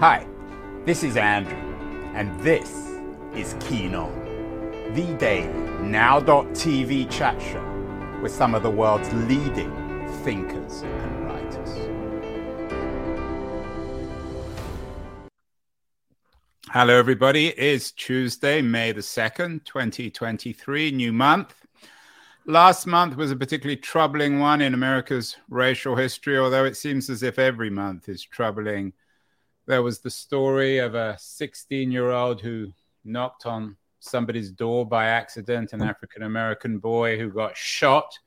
Hi, this is Andrew, and this is Keen On, the daily now.tv chat show with some of the world's leading thinkers and writers. Hello, everybody. It is Tuesday, May the 2nd, 2023, new month. Last month was a particularly troubling one in America's racial history, although it seems as if every month is troubling. There was the story of a 16 year old who knocked on somebody's door by accident, an African American boy who got shot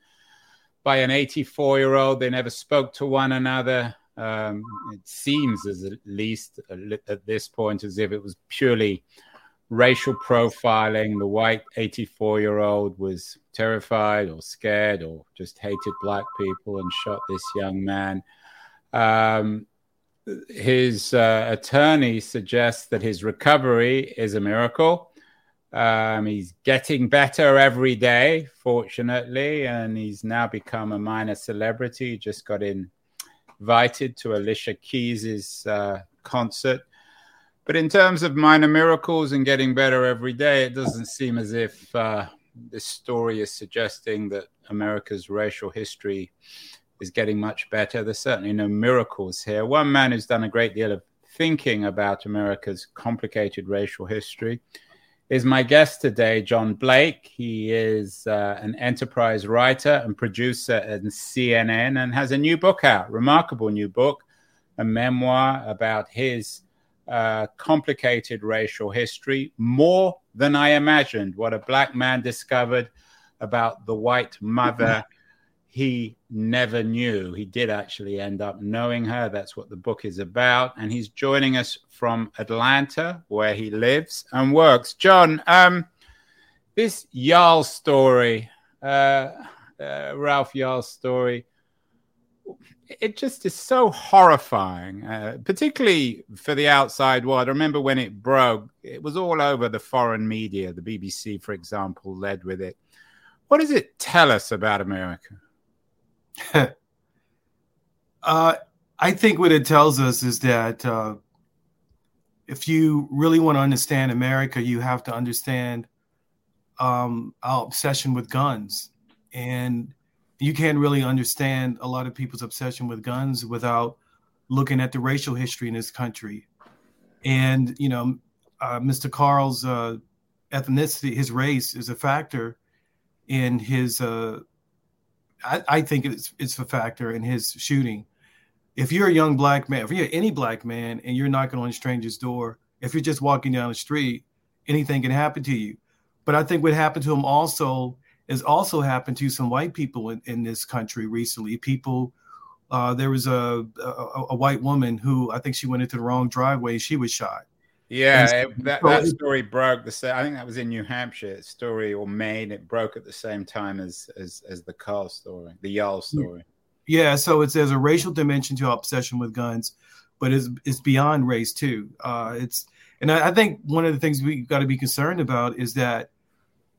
by an 84 year old. They never spoke to one another. Um, it seems, as at least at this point, as if it was purely racial profiling. The white 84 year old was terrified or scared or just hated black people and shot this young man. Um, his uh, attorney suggests that his recovery is a miracle. Um, he's getting better every day, fortunately, and he's now become a minor celebrity. He just got invited to Alicia Keys's uh, concert but in terms of minor miracles and getting better every day, it doesn't seem as if uh, this story is suggesting that America's racial history is getting much better. There's certainly no miracles here. One man who's done a great deal of thinking about America's complicated racial history is my guest today, John Blake. He is uh, an enterprise writer and producer at CNN and has a new book out, remarkable new book, a memoir about his uh, complicated racial history, more than I imagined. What a black man discovered about the white mother he never knew. He did actually end up knowing her. That's what the book is about. And he's joining us from Atlanta, where he lives and works. John, um, this Yarl story, uh, uh, Ralph Yarl story, it just is so horrifying, uh, particularly for the outside world. I remember when it broke, it was all over the foreign media. The BBC, for example, led with it. What does it tell us about America? uh, I think what it tells us is that uh, if you really want to understand America, you have to understand um, our obsession with guns. And you can't really understand a lot of people's obsession with guns without looking at the racial history in this country. And you know, uh, Mr. Carl's uh, ethnicity, his race, is a factor in his. Uh, I, I, think it's it's a factor in his shooting. If you're a young black man, if you're any black man, and you're knocking on a stranger's door, if you're just walking down the street, anything can happen to you. But I think what happened to him also has also happened to some white people in, in this country recently. People, uh, there was a, a, a white woman who I think she went into the wrong driveway. She was shot. Yeah, so, it, that, that story broke the same. I think that was in New Hampshire story or Maine. It broke at the same time as as, as the Carl story, the Yarl story. Yeah, so it's there's a racial dimension to obsession with guns, but it's it's beyond race too. Uh, it's and I, I think one of the things we've got to be concerned about is that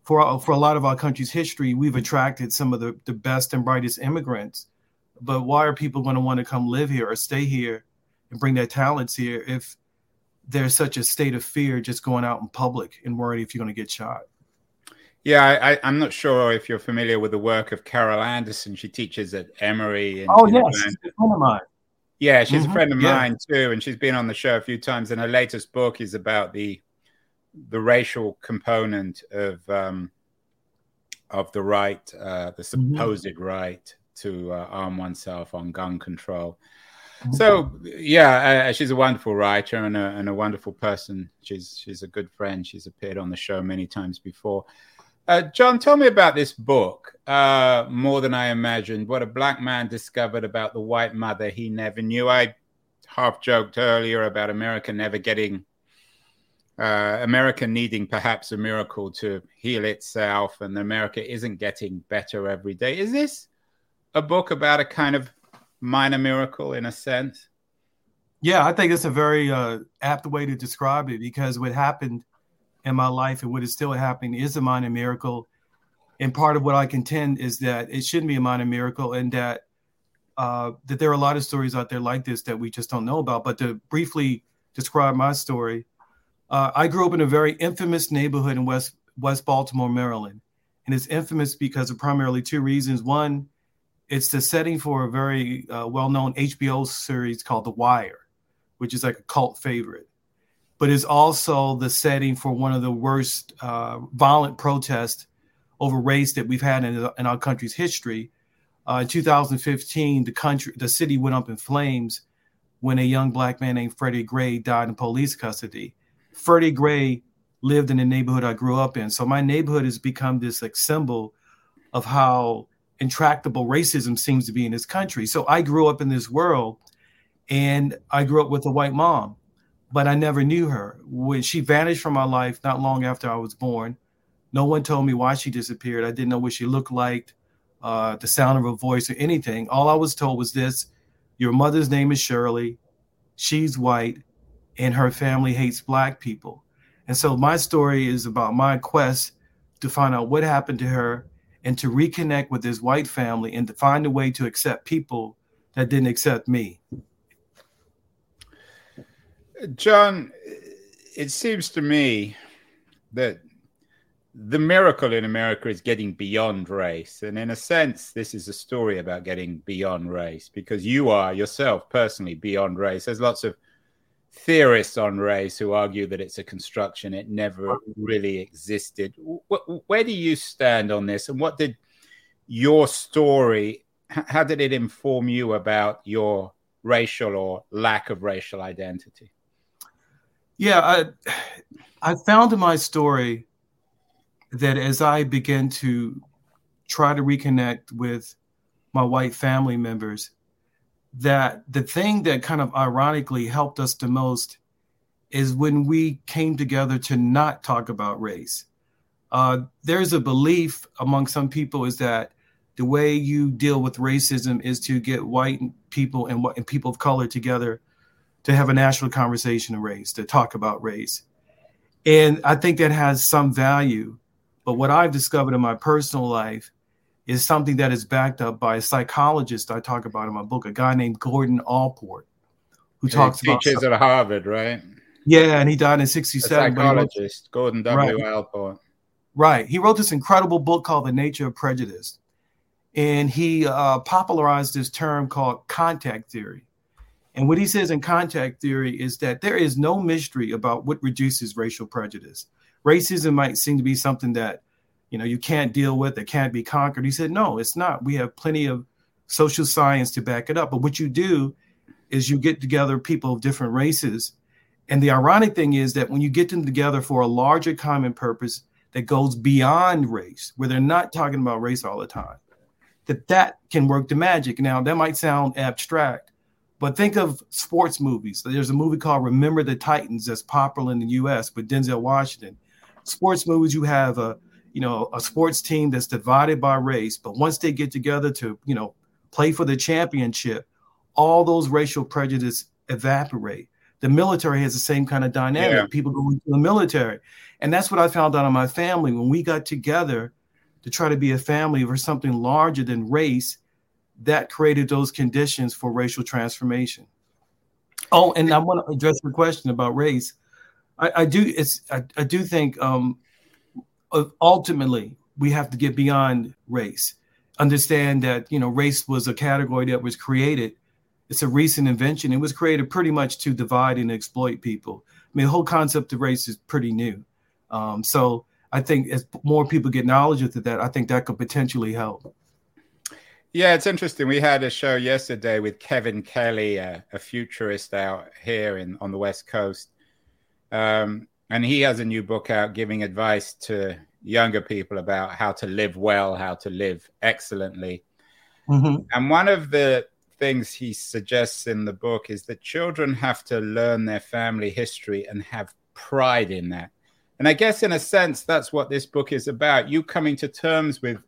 for for a lot of our country's history, we've attracted some of the, the best and brightest immigrants. But why are people going to want to come live here or stay here and bring their talents here if there's such a state of fear just going out in public and worried if you're going to get shot? Yeah, I, am not sure if you're familiar with the work of Carol Anderson. She teaches at Emory. In, oh, yes, she's a friend of mine. Yeah, she's mm-hmm. a friend of yeah. mine too, and she's been on the show a few times. And her latest book is about the the racial component of um, of the right, uh, the mm-hmm. supposed mm-hmm. right to uh, arm oneself on gun control. So yeah, uh, she's a wonderful writer and a, and a wonderful person. She's she's a good friend. She's appeared on the show many times before. Uh, John, tell me about this book. Uh, More than I imagined. What a black man discovered about the white mother he never knew. I half joked earlier about America never getting uh, America needing perhaps a miracle to heal itself, and America isn't getting better every day. Is this a book about a kind of minor miracle in a sense? Yeah, I think it's a very uh, apt way to describe it because what happened in my life and what is still happening is a minor miracle. And part of what I contend is that it shouldn't be a minor miracle, and that uh, that there are a lot of stories out there like this that we just don't know about. But to briefly describe my story. Uh, I grew up in a very infamous neighborhood in West West Baltimore, Maryland, and it's infamous because of primarily two reasons. One, it's the setting for a very uh, well-known HBO series called The Wire, which is like a cult favorite, but it's also the setting for one of the worst uh, violent protests over race that we've had in, in our country's history. Uh, in 2015, the country, the city went up in flames when a young black man named Freddie Gray died in police custody. Freddie Gray lived in the neighborhood I grew up in, so my neighborhood has become this like symbol of how intractable racism seems to be in this country. So I grew up in this world, and I grew up with a white mom, but I never knew her. When she vanished from my life not long after I was born, no one told me why she disappeared. I didn't know what she looked like, uh, the sound of her voice, or anything. All I was told was this Your mother's name is Shirley. She's white, and her family hates black people. And so my story is about my quest to find out what happened to her and to reconnect with this white family and to find a way to accept people that didn't accept me. John, it seems to me that the miracle in America is getting beyond race. And in a sense, this is a story about getting beyond race because you are yourself personally beyond race. There's lots of theorists on race who argue that it's a construction, it never really existed. Where do you stand on this? And what did your story, how did it inform you about your racial or lack of racial identity? Yeah, I, I found in my story that as I began to try to reconnect with my white family members, that the thing that kind of ironically helped us the most is when we came together to not talk about race. Uh, there's a belief among some people is that the way you deal with racism is to get white people and, and people of color together to have a national conversation of race, to talk about race. And I think that has some value. But what I've discovered in my personal life is something that is backed up by a psychologist I talk about in my book, a guy named Gordon Allport, who talks he teaches about at Harvard, right? Yeah, and he died in '67. Psychologist Gordon W. Right. Allport. Right. He wrote this incredible book called The Nature of Prejudice, and he uh, popularized this term called contact theory. And what he says in contact theory is that there is no mystery about what reduces racial prejudice. Racism might seem to be something that you know you can't deal with it can't be conquered. He said no it's not. We have plenty of social science to back it up. But what you do is you get together people of different races. And the ironic thing is that when you get them together for a larger common purpose that goes beyond race where they're not talking about race all the time that that can work the magic. Now that might sound abstract but think of sports movies. There's a movie called remember the titans that's popular in the us with denzel washington. Sports movies you have a you know, a sports team that's divided by race, but once they get together to, you know, play for the championship, all those racial prejudice evaporate. The military has the same kind of dynamic. Yeah. People go into the military. And that's what I found out in my family. When we got together to try to be a family for something larger than race, that created those conditions for racial transformation. Oh, and I want to address the question about race. I, I do it's I, I do think um, ultimately we have to get beyond race. Understand that you know race was a category that was created. It's a recent invention. It was created pretty much to divide and exploit people. I mean the whole concept of race is pretty new. Um, so i think as more people get knowledge of that i think that could potentially help. Yeah it's interesting. We had a show yesterday with kevin kelly a futurist out here in on the west coast. Um, and he has a new book out giving advice to younger people about how to live well, how to live excellently. Mm-hmm. And one of the things he suggests in the book is that children have to learn their family history and have pride in that. And I guess, in a sense, that's what this book is about. You coming to terms with,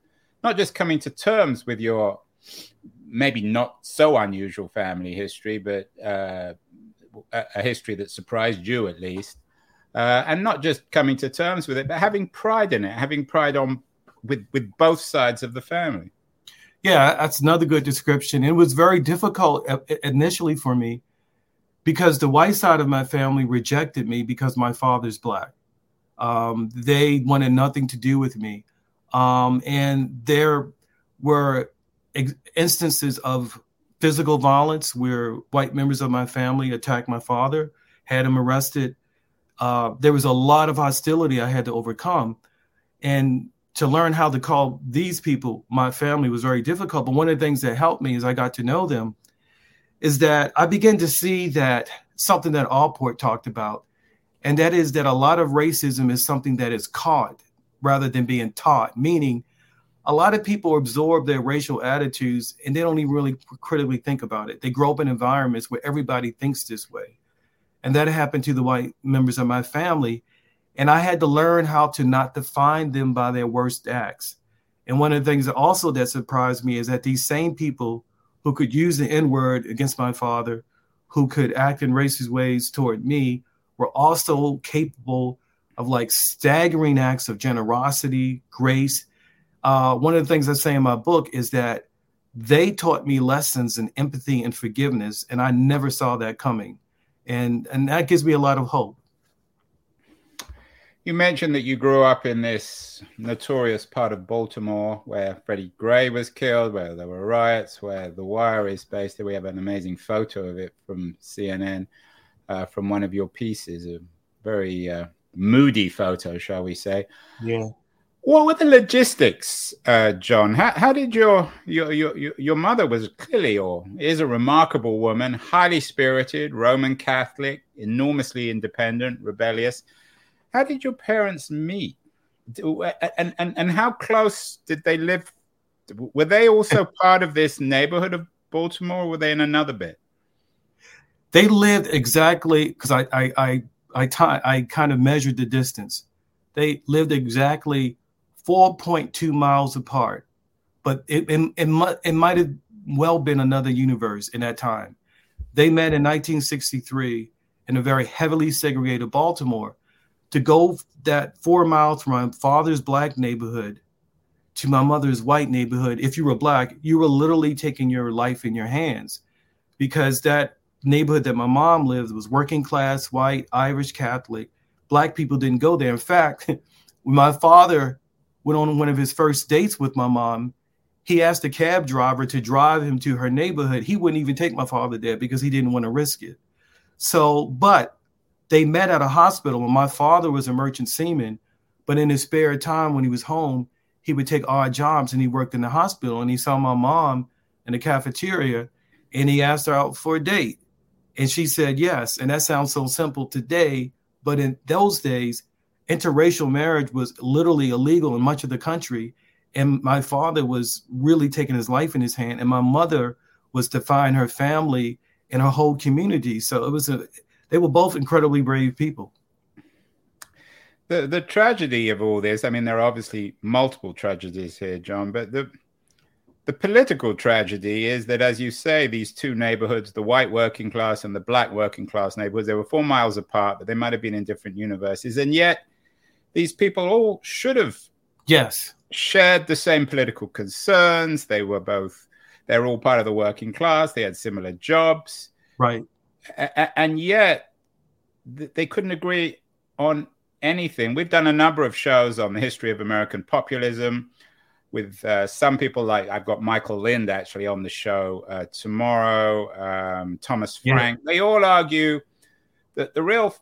not just coming to terms with your maybe not so unusual family history, but uh, a, a history that surprised you at least uh, and not just coming to terms with it, but having pride in it, having pride on with with both sides of the family. Yeah, that's another good description. It was very difficult uh, initially for me because the white side of my family rejected me because my father's black. Um, they wanted nothing to do with me. Um, and there were ex- instances of physical violence where white members of my family attacked my father, had him arrested. Uh, there was a lot of hostility I had to overcome. And to learn how to call these people my family was very difficult. But one of the things that helped me as I got to know them is that I began to see that something that Allport talked about, and that is that a lot of racism is something that is caught rather than being taught, meaning a lot of people absorb their racial attitudes and they don't even really critically think about it. They grow up in environments where everybody thinks this way. And that happened to the white members of my family. And I had to learn how to not define them by their worst acts. And one of the things also that surprised me is that these same people who could use the N word against my father, who could act in racist ways toward me, were also capable of like staggering acts of generosity, grace. Uh, one of the things I say in my book is that they taught me lessons in empathy and forgiveness, and I never saw that coming. And, and that gives me a lot of hope. You mentioned that you grew up in this notorious part of Baltimore where Freddie Gray was killed, where there were riots, where The Wire is based. We have an amazing photo of it from CNN, uh, from one of your pieces, a very uh, moody photo, shall we say? Yeah. What were the logistics, uh, John? How, how did your, your your your mother was clearly or is a remarkable woman, highly spirited, Roman Catholic, enormously independent, rebellious how did your parents meet? And, and, and how close did they live? Were they also part of this neighborhood of Baltimore or were they in another bit? They lived exactly because I, I, I, I, t- I kind of measured the distance. They lived exactly 4.2 miles apart, but it, it, it, might, it might have well been another universe in that time. They met in 1963 in a very heavily segregated Baltimore to go that four miles from my father's black neighborhood to my mother's white neighborhood, if you were black, you were literally taking your life in your hands because that neighborhood that my mom lived was working class, white, Irish Catholic. Black people didn't go there. In fact, my father went on one of his first dates with my mom, he asked a cab driver to drive him to her neighborhood. He wouldn't even take my father there because he didn't want to risk it. So, but they met at a hospital and my father was a merchant seaman but in his spare time when he was home he would take odd jobs and he worked in the hospital and he saw my mom in the cafeteria and he asked her out for a date and she said yes and that sounds so simple today but in those days interracial marriage was literally illegal in much of the country and my father was really taking his life in his hand and my mother was to find her family and her whole community so it was a they were both incredibly brave people. The the tragedy of all this, I mean, there are obviously multiple tragedies here, John, but the the political tragedy is that, as you say, these two neighborhoods, the white working class and the black working class neighborhoods, they were four miles apart, but they might have been in different universes. And yet, these people all should have yes shared the same political concerns. They were both, they're all part of the working class. They had similar jobs. Right and yet they couldn't agree on anything. We've done a number of shows on the history of American populism with uh, some people like I've got Michael Lind actually on the show uh, tomorrow, um, Thomas Frank. Yeah. They all argue that the real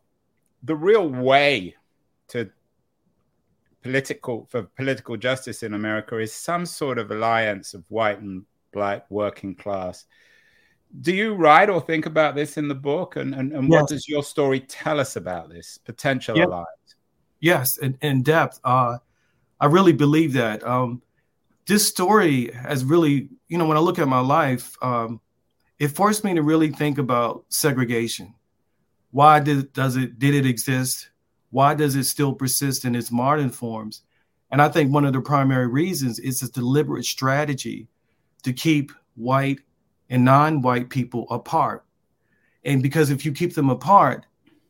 the real way to political for political justice in America is some sort of alliance of white and black working class. Do you write or think about this in the book? And, and, and yes. what does your story tell us about this potential yeah. alliance? Yes in, in depth. Uh, i really believe that um, this story has really you know when i look at my life um, it forced me to really think about segregation. Why did, does it did it exist why does it still persist in its modern forms and i think one of the primary reasons is a deliberate strategy to keep white and non-white people apart. And because if you keep them apart,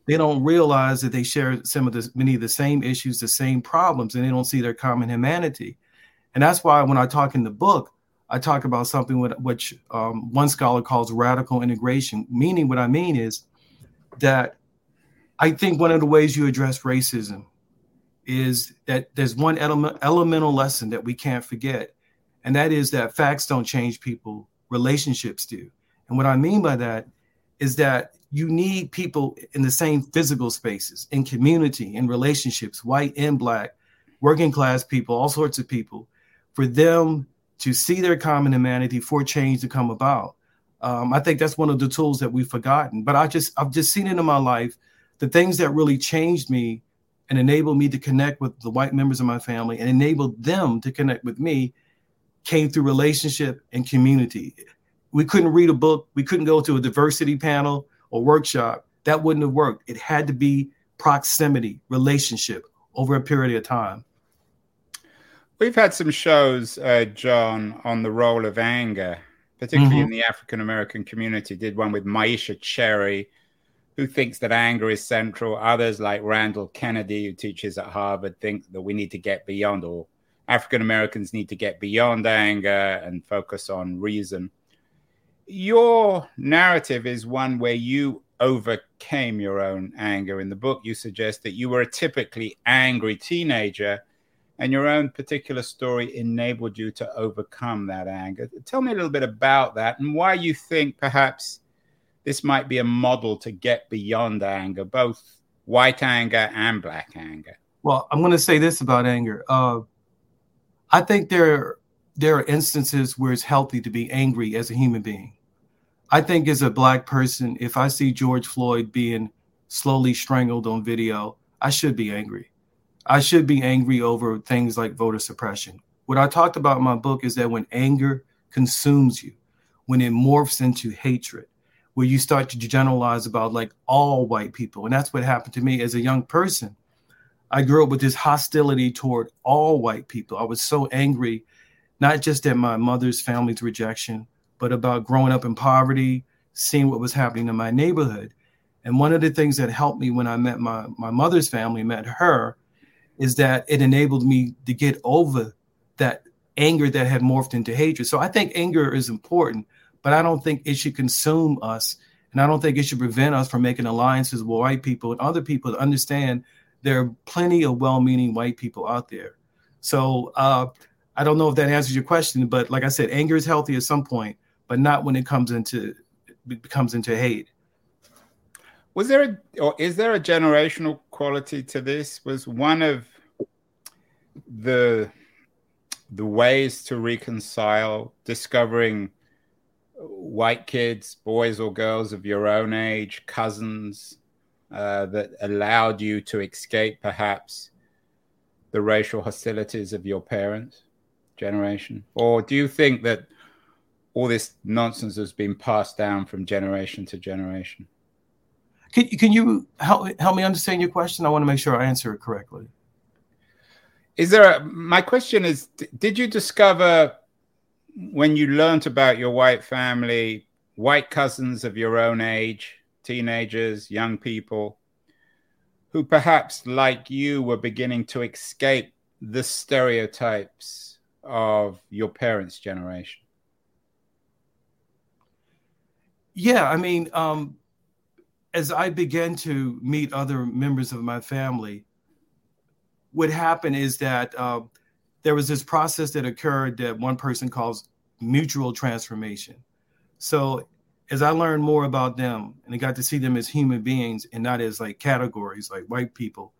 they don't realize that they share some of the many of the same issues, the same problems, and they don't see their common humanity. And that's why when I talk in the book, I talk about something which um, one scholar calls radical integration. Meaning, what I mean is, that I think one of the ways you address racism is that there's one element, elemental lesson that we can't forget, and that is that facts don't change people, relationships do. And what I mean by that is that you need people in the same physical spaces, in community, in relationships, white and black, working class people, all sorts of people, for them to see their common humanity for change to come about. Um, I think that's one of the tools that we've forgotten. But I just I've just seen it in my life. The things that really changed me and enabled me to connect with the white members of my family and enabled them to connect with me came through relationship and community. We couldn't read a book, we couldn't go to a diversity panel or workshop. That wouldn't have worked. It had to be proximity, relationship over a period of time. We've had some shows, uh, John, on the role of anger, particularly mm-hmm. in the African American community. Did one with Myisha Cherry, who thinks that anger is central. Others, like Randall Kennedy, who teaches at Harvard, think that we need to get beyond, or African Americans need to get beyond anger and focus on reason. Your narrative is one where you overcame your own anger. In the book, you suggest that you were a typically angry teenager, and your own particular story enabled you to overcome that anger. Tell me a little bit about that and why you think perhaps this might be a model to get beyond anger, both white anger and black anger. Well, I'm going to say this about anger. Uh, I think there there are instances where it's healthy to be angry as a human being. I think as a black person, if I see George Floyd being slowly strangled on video, I should be angry. I should be angry over things like voter suppression. What I talked about in my book is that when anger consumes you, when it morphs into hatred, where you start to generalize about like all white people. And that's what happened to me as a young person. I grew up with this hostility toward all white people. I was so angry, not just at my mother's family's rejection, but about growing up in poverty, seeing what was happening in my neighborhood. And one of the things that helped me when I met my, my mother's family, met her, is that it enabled me to get over that anger that had morphed into hatred. So I think anger is important but I don't think it should consume us. And I don't think it should prevent us from making alliances with white people and other people to understand there are plenty of well meaning white people out there. So uh, I don't know if that answers your question, but like I said, anger is healthy at some point, but not when it comes into it becomes into hate. Was there a, or is there a generational quality to this? Was one of the the ways to reconcile discovering white kids, boys or girls of your own age, cousins, uh, that allowed you to escape perhaps the racial hostilities of your parents' generation? Or do you think that all this nonsense has been passed down from generation to generation? Can, can you help, help me understand your question? I want to make sure I answer it correctly. Is there a, my question is, did you discover when you learnt about your white family, white cousins of your own age, teenagers, young people, who perhaps, like you, were beginning to escape the stereotypes of your parents' generation? Yeah, I mean, um, as I began to meet other members of my family, what happened is that uh, there was this process that occurred that one person calls mutual transformation. So as I learned more about them and I got to see them as human beings and not as like categories like white people,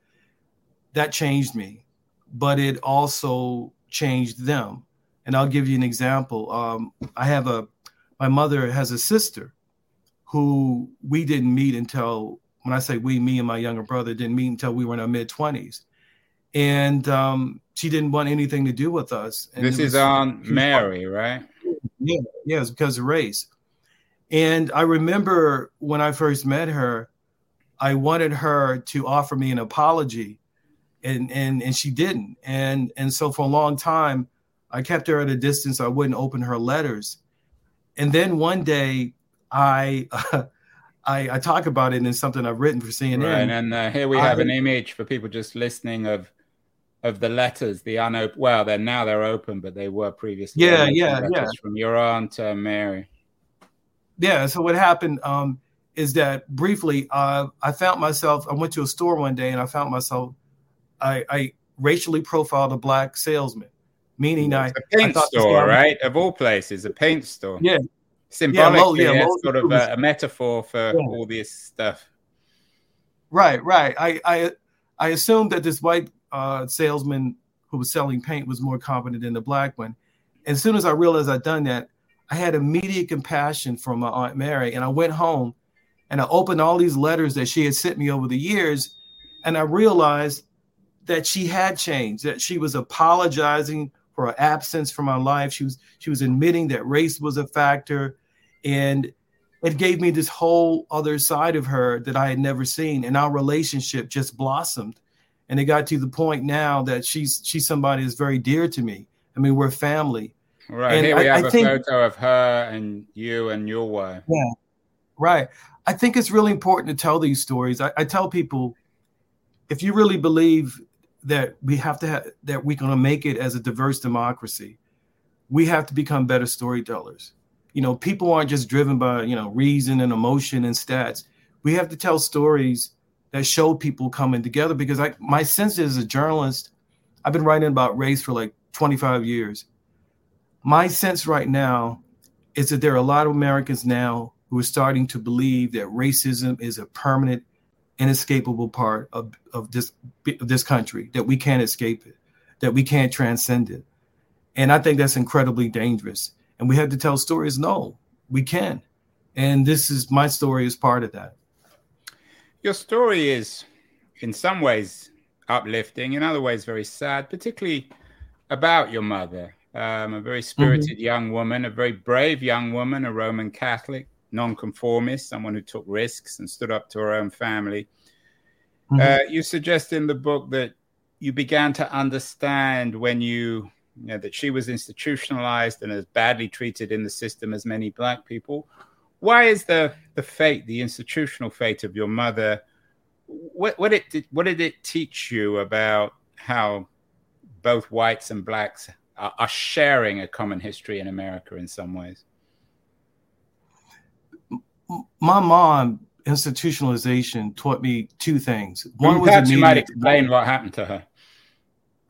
that changed me. But it also changed them. And I'll give you an example. Um, I have a my mother has a sister who we didn't meet until when I say we, me and my younger brother didn't meet until we were in our mid twenties and um, she didn't want anything to do with us. And this is Aunt Mary, right? Yeah, yes, because of race. And I remember when I first met her, I wanted her to offer me an apology, and and and she didn't. And and so for a long time, I kept her at a distance. I wouldn't open her letters. And then one day, I. Uh, I, I, talk about it in something I've written for CNN. Right, and uh, here we have I, an image for people just listening of of the letters, the unopened. Well, they're now they're open, but they were previously. Yeah, yeah, yeah. From your aunt uh, Mary. Yeah. So what happened um, is that briefly, uh, I found myself. I went to a store one day and I found myself. I, I racially profiled a black salesman, meaning it's I a paint I store, right? Of all places, a paint store. Yeah, symbolically, yeah, yeah, sort of a, a, metaphor for yeah. all this stuff. Right, right. I I I assumed that this white uh, salesman who was selling paint was more competent than the black one. As soon as I realized I'd done that, I had immediate compassion for my aunt Mary, and I went home and I opened all these letters that she had sent me over the years, and I realized that she had changed, that she was apologizing for her absence from my life. She was she was admitting that race was a factor, and it gave me this whole other side of her that I had never seen, and our relationship just blossomed. And it got to the point now that she's she's somebody that's very dear to me. I mean, we're family. Right and here we I, have I a think, photo of her and you and your wife. Yeah, right. I think it's really important to tell these stories. I, I tell people, if you really believe that we have to have that we're going to make it as a diverse democracy, we have to become better storytellers. You know, people aren't just driven by you know reason and emotion and stats. We have to tell stories that show people coming together. Because I, my sense is, as a journalist, I've been writing about race for like 25 years. My sense right now is that there are a lot of Americans now who are starting to believe that racism is a permanent, inescapable part of, of this of this country, that we can't escape it, that we can't transcend it. And I think that's incredibly dangerous. And we had to tell stories. No, we can. And this is my story is part of that. Your story is in some ways uplifting, in other ways very sad, particularly about your mother. Um, a very spirited mm-hmm. young woman, a very brave young woman, a Roman Catholic, nonconformist, someone who took risks and stood up to her own family. Mm-hmm. Uh, you suggest in the book that you began to understand when you, you know, that she was institutionalized and as badly treated in the system as many black people. Why is the the fate, the institutional fate of your mother? What what it did, what did it teach you about how both whites and blacks are, are sharing a common history in America in some ways? my mom institutionalization taught me two things. One mm, was Perhaps you might explain what happened to her.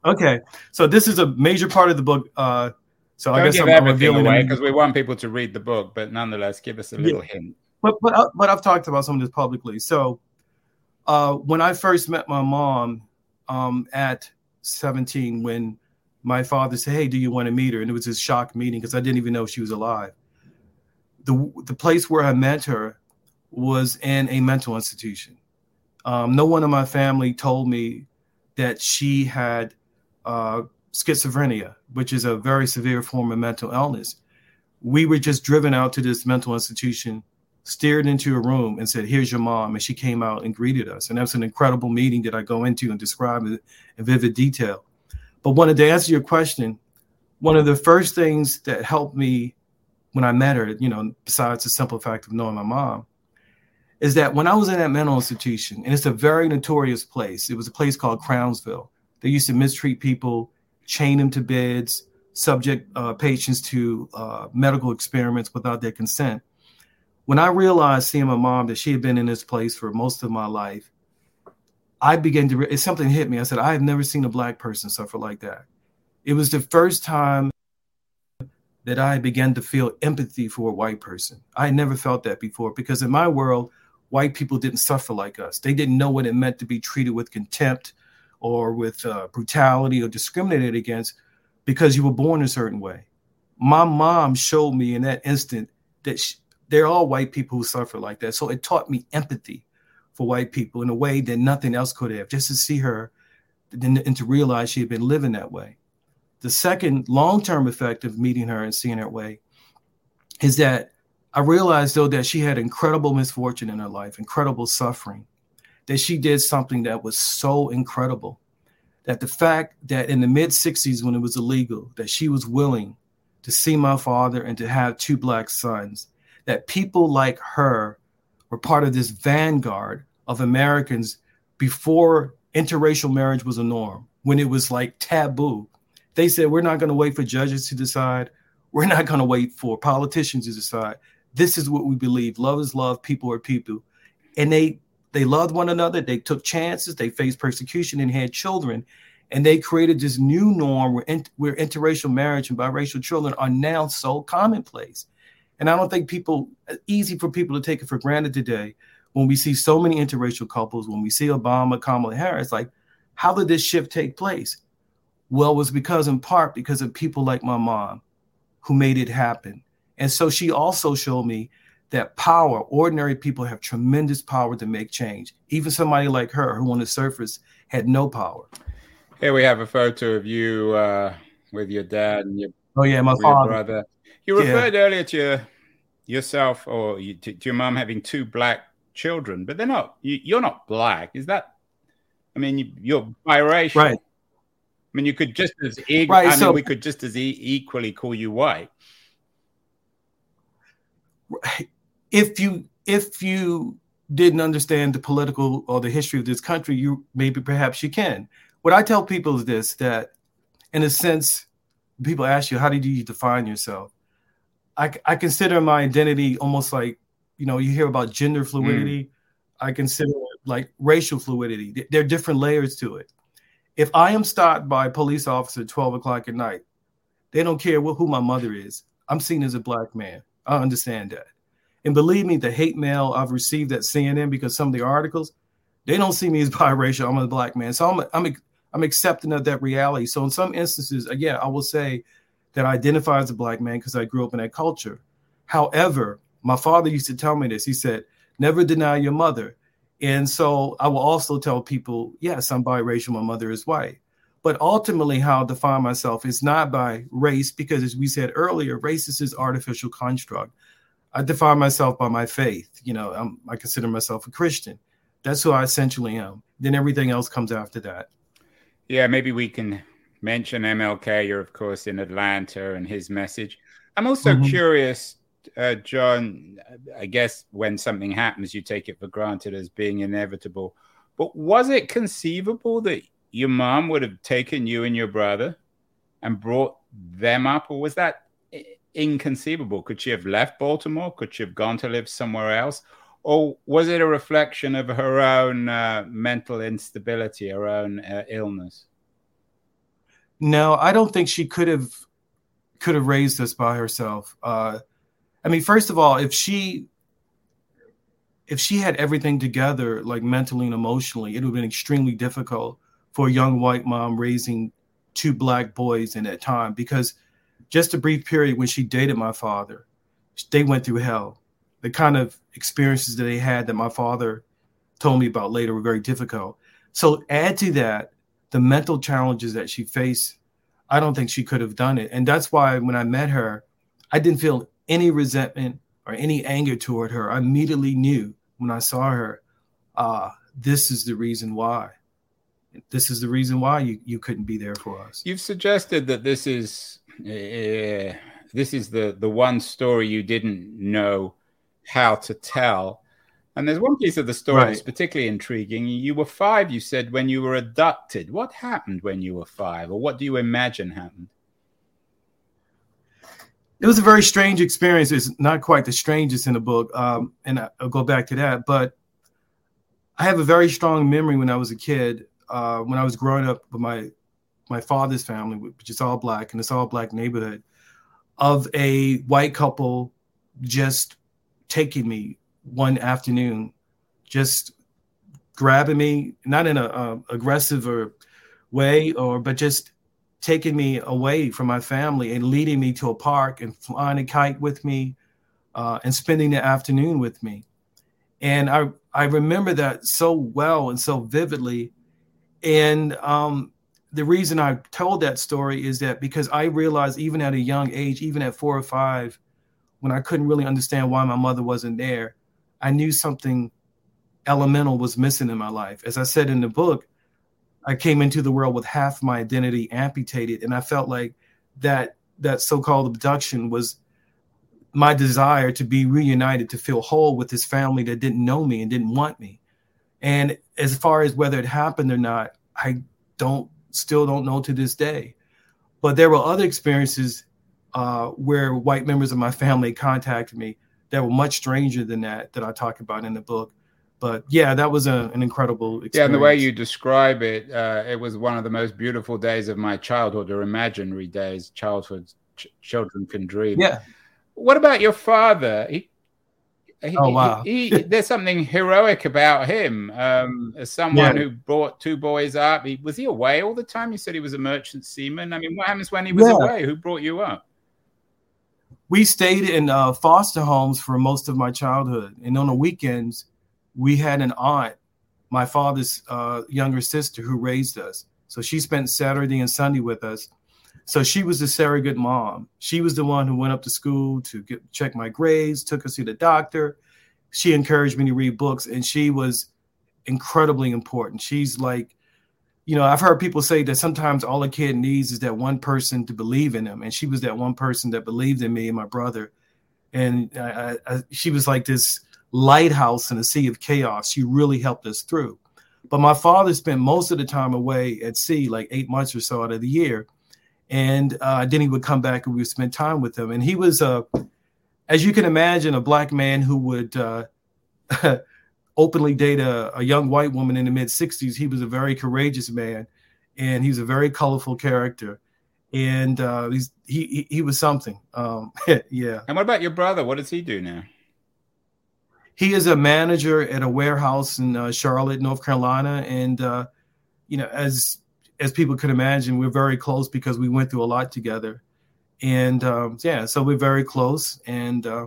Okay, so this is a major part of the book. Uh, so Don't I guess give I'm, everything away because we want people to read the book, but nonetheless, give us a little yeah. hint. But but uh, but I've talked about some of this publicly. So uh, when I first met my mom um, at 17, when my father said, "Hey, do you want to meet her?" and it was this shock meeting because I didn't even know she was alive the the place where I met her was in a mental institution. Um, no one in my family told me that she had uh, schizophrenia, which is a very severe form of mental illness. We were just driven out to this mental institution, steered into a room, and said, "Here's your mom." And she came out and greeted us, and that was an incredible meeting that I go into and describe in vivid detail. But wanted to answer your question. One of the first things that helped me when I met her, you know, besides the simple fact of knowing my mom, is that when I was in that mental institution, and it's a very notorious place, it was a place called Crownsville. They used to mistreat people, chain them to beds, subject uh, patients to uh, medical experiments without their consent. When I realized seeing my mom that she had been in this place for most of my life, I began to, re- something hit me. I said, I have never seen a black person suffer like that. It was the first time that I began to feel empathy for a white person. I had never felt that before because in my world, white people didn't suffer like us. They didn't know what it meant to be treated with contempt or with uh, brutality or discriminated against because you were born a certain way. My mom showed me in that instant that she, they're all white people who suffer like that. So it taught me empathy for white people in a way that nothing else could have, just to see her and to realize she had been living that way. The second long term effect of meeting her and seeing her way is that I realized, though, that she had incredible misfortune in her life, incredible suffering, that she did something that was so incredible. That the fact that in the mid 60s, when it was illegal, that she was willing to see my father and to have two black sons, that people like her were part of this vanguard of Americans before interracial marriage was a norm, when it was like taboo, they said, we're not going to wait for judges to decide. We're not going to wait for politicians to decide. this is what we believe. Love is love, people are people. And they they loved one another, they took chances, they faced persecution and had children. And they created this new norm where, in, where interracial marriage and biracial children are now so commonplace. And I don't think people easy for people to take it for granted today when we see so many interracial couples, when we see Obama, Kamala Harris, like, how did this shift take place? Well, it was because in part because of people like my mom who made it happen. And so she also showed me that power, ordinary people have tremendous power to make change. Even somebody like her, who on the surface had no power. Here we have a photo of you uh, with your dad and your, oh, yeah, my father. brother. You referred yeah. earlier to your, yourself or you, to, to, your mom having two black children, but they're not, you, are not black. Is that, I mean, you, are biracial. Right. I mean, you could just as, e- right, I so, mean, we could just as e- equally call you white. If you if you didn't understand the political or the history of this country, you maybe perhaps you can. What I tell people is this: that in a sense, people ask you, "How did you define yourself?" I, I consider my identity almost like you know you hear about gender fluidity. Mm. I consider like racial fluidity. There are different layers to it. If I am stopped by a police officer at 12 o'clock at night, they don't care who my mother is. I'm seen as a black man. I understand that. And believe me, the hate mail I've received at CNN because some of the articles, they don't see me as biracial. I'm a black man. So I'm, I'm, I'm accepting of that reality. So in some instances, again, I will say that I identify as a black man because I grew up in that culture. However, my father used to tell me this. He said, never deny your mother. And so I will also tell people, yes, I'm biracial. My mother is white. But ultimately, how I define myself is not by race, because as we said earlier, race is this artificial construct. I define myself by my faith. You know, I'm, I consider myself a Christian. That's who I essentially am. Then everything else comes after that. Yeah, maybe we can mention MLK. You're, of course, in Atlanta and his message. I'm also mm-hmm. curious, uh, John. I guess when something happens, you take it for granted as being inevitable. But was it conceivable that your mom would have taken you and your brother and brought them up, or was that inconceivable. Could she have left Baltimore? Could she have gone to live somewhere else? Or was it a reflection of her own uh, mental instability, her own uh, illness? No, I don't think she could have could have raised this by herself. Uh, I mean, first of all, if she if she had everything together, like mentally and emotionally, it would have been extremely difficult for a young white mom raising two black boys in that time because just a brief period when she dated my father, they went through hell. The kind of experiences that they had that my father told me about later were very difficult. So add to that the mental challenges that she faced. I don't think she could have done it. And that's why when I met her, I didn't feel any resentment or any anger toward her. I immediately knew when I saw her, uh, this is the reason why. This is the reason why you, you couldn't be there for us. You've suggested that this is uh, this is the the one story you didn't know how to tell. And there's one piece of the story right. that's particularly intriguing. You were five, you said, when you were abducted. What happened when you were five, or what do you imagine happened? It was a very strange experience. It's not quite the strangest in the book, um, and I'll go back to that. But I have a very strong memory when I was a kid, uh, when I was growing up with my my father's family, which is all black and it's all black neighborhood, of a white couple just taking me one afternoon, just grabbing me, not in a, a aggressive or way, or but just taking me away from my family and leading me to a park and flying a kite with me, uh, and spending the afternoon with me. And I I remember that so well and so vividly, and um, the reason I told that story is that because I realized even at a young age, even at four or five, when I couldn't really understand why my mother wasn't there, I knew something elemental was missing in my life. As I said in the book, I came into the world with half my identity amputated, and I felt like that that so-called abduction was my desire to be reunited, to feel whole with this family that didn't know me and didn't want me. And as far as whether it happened or not, I don't still don't know to this day. But there were other experiences uh, where white members of my family contacted me that were much stranger than that that I talk about in the book. But yeah, that was a, an incredible experience. Yeah, and the way you describe it, uh, it was one of the most beautiful days of my childhood, or imaginary days childhood ch- children can dream. Yeah. What about your father? He, he, oh wow! He, he, there's something heroic about him. Um, as someone yeah. who brought two boys up, was he away all the time? You said he was a merchant seaman. I mean, what happens when he was yeah. away? Who brought you up? We stayed in uh, foster homes for most of my childhood, and on the weekends, we had an aunt, my father's uh, younger sister, who raised us. So she spent Saturday and Sunday with us. So she was a surrogate mom. She was the one who went up to school to get, check my grades, took us to the doctor. She encouraged me to read books, and she was incredibly important. She's like, you know, I've heard people say that sometimes all a kid needs is that one person to believe in them, and she was that one person that believed in me and my brother. And I, I, she was like this lighthouse in a sea of chaos. She really helped us through. But my father spent most of the time away at sea, like eight months or so out of the year. And uh, then he would come back and we would spend time with him. And he was, uh, as you can imagine, a black man who would uh, openly date a, a, young white woman in the mid 60s. He was a very courageous man and he's a very colorful character. And uh, he, he, he was something. Um, yeah. And what about your brother? What does he do now? he is a manager at a warehouse in uh, Charlotte, North Carolina, and uh, you know, as as people could imagine, we're very close because we went through a lot together, and um, yeah, so we're very close, and uh,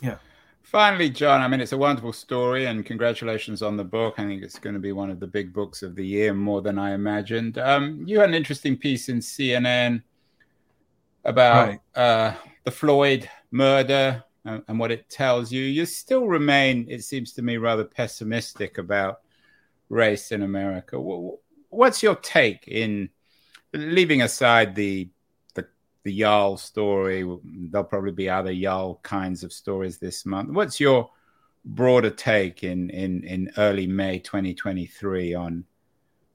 yeah. Finally, John, I mean, it's a wonderful story, and congratulations on the book. I think it's going to be one of the big books of the year, more than I imagined. Um, you had an interesting piece in CNN about right. uh, the Floyd murder and, and what it tells you, you still remain, it seems to me, rather pessimistic about race in America. What's your take in leaving aside the the, the Yarl story? There'll probably be other Yarl kinds of stories this month. What's your broader take in in in early May 2023 on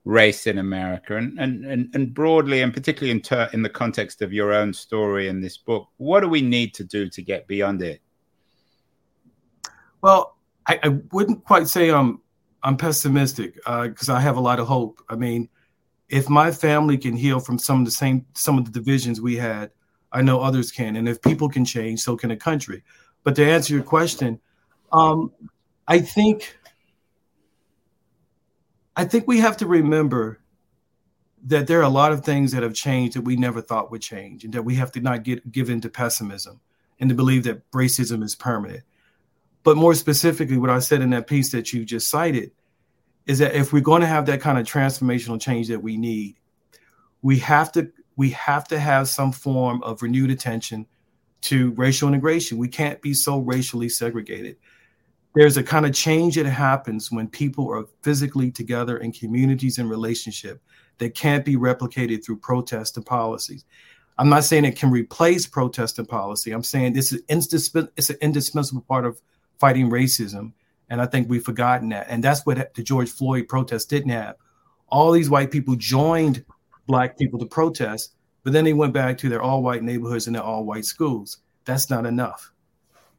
race in America and and and, and broadly and particularly in ter- in the context of your own story in this book what do we need to do to get beyond it well I, I wouldn't quite say I'm I'm pessimistic because uh, I have a lot of hope. I mean, if my family can heal from some of the same some of the divisions we had, I know others can. And if people can change, so can a country. But to answer your question, um, I think I think we have to remember that there are a lot of things that have changed that we never thought would change, and that we have to not get give into pessimism and to believe that racism is permanent. But more specifically, what I said in that piece that you just cited is that if we're going to have that kind of transformational change that we need, we have to we have to have some form of renewed attention to racial integration. We can't be so racially segregated there's a kind of change that happens when people are physically together in communities and relationship that can't be replicated through protest and policies. I'm not saying it can replace protest and policy. I'm saying this is indispens- it's an indispensable part of fighting racism. And I think we've forgotten that. And that's what the George Floyd protest didn't have. All these white people joined black people to protest, but then they went back to their all white neighborhoods and their all white schools. That's not enough.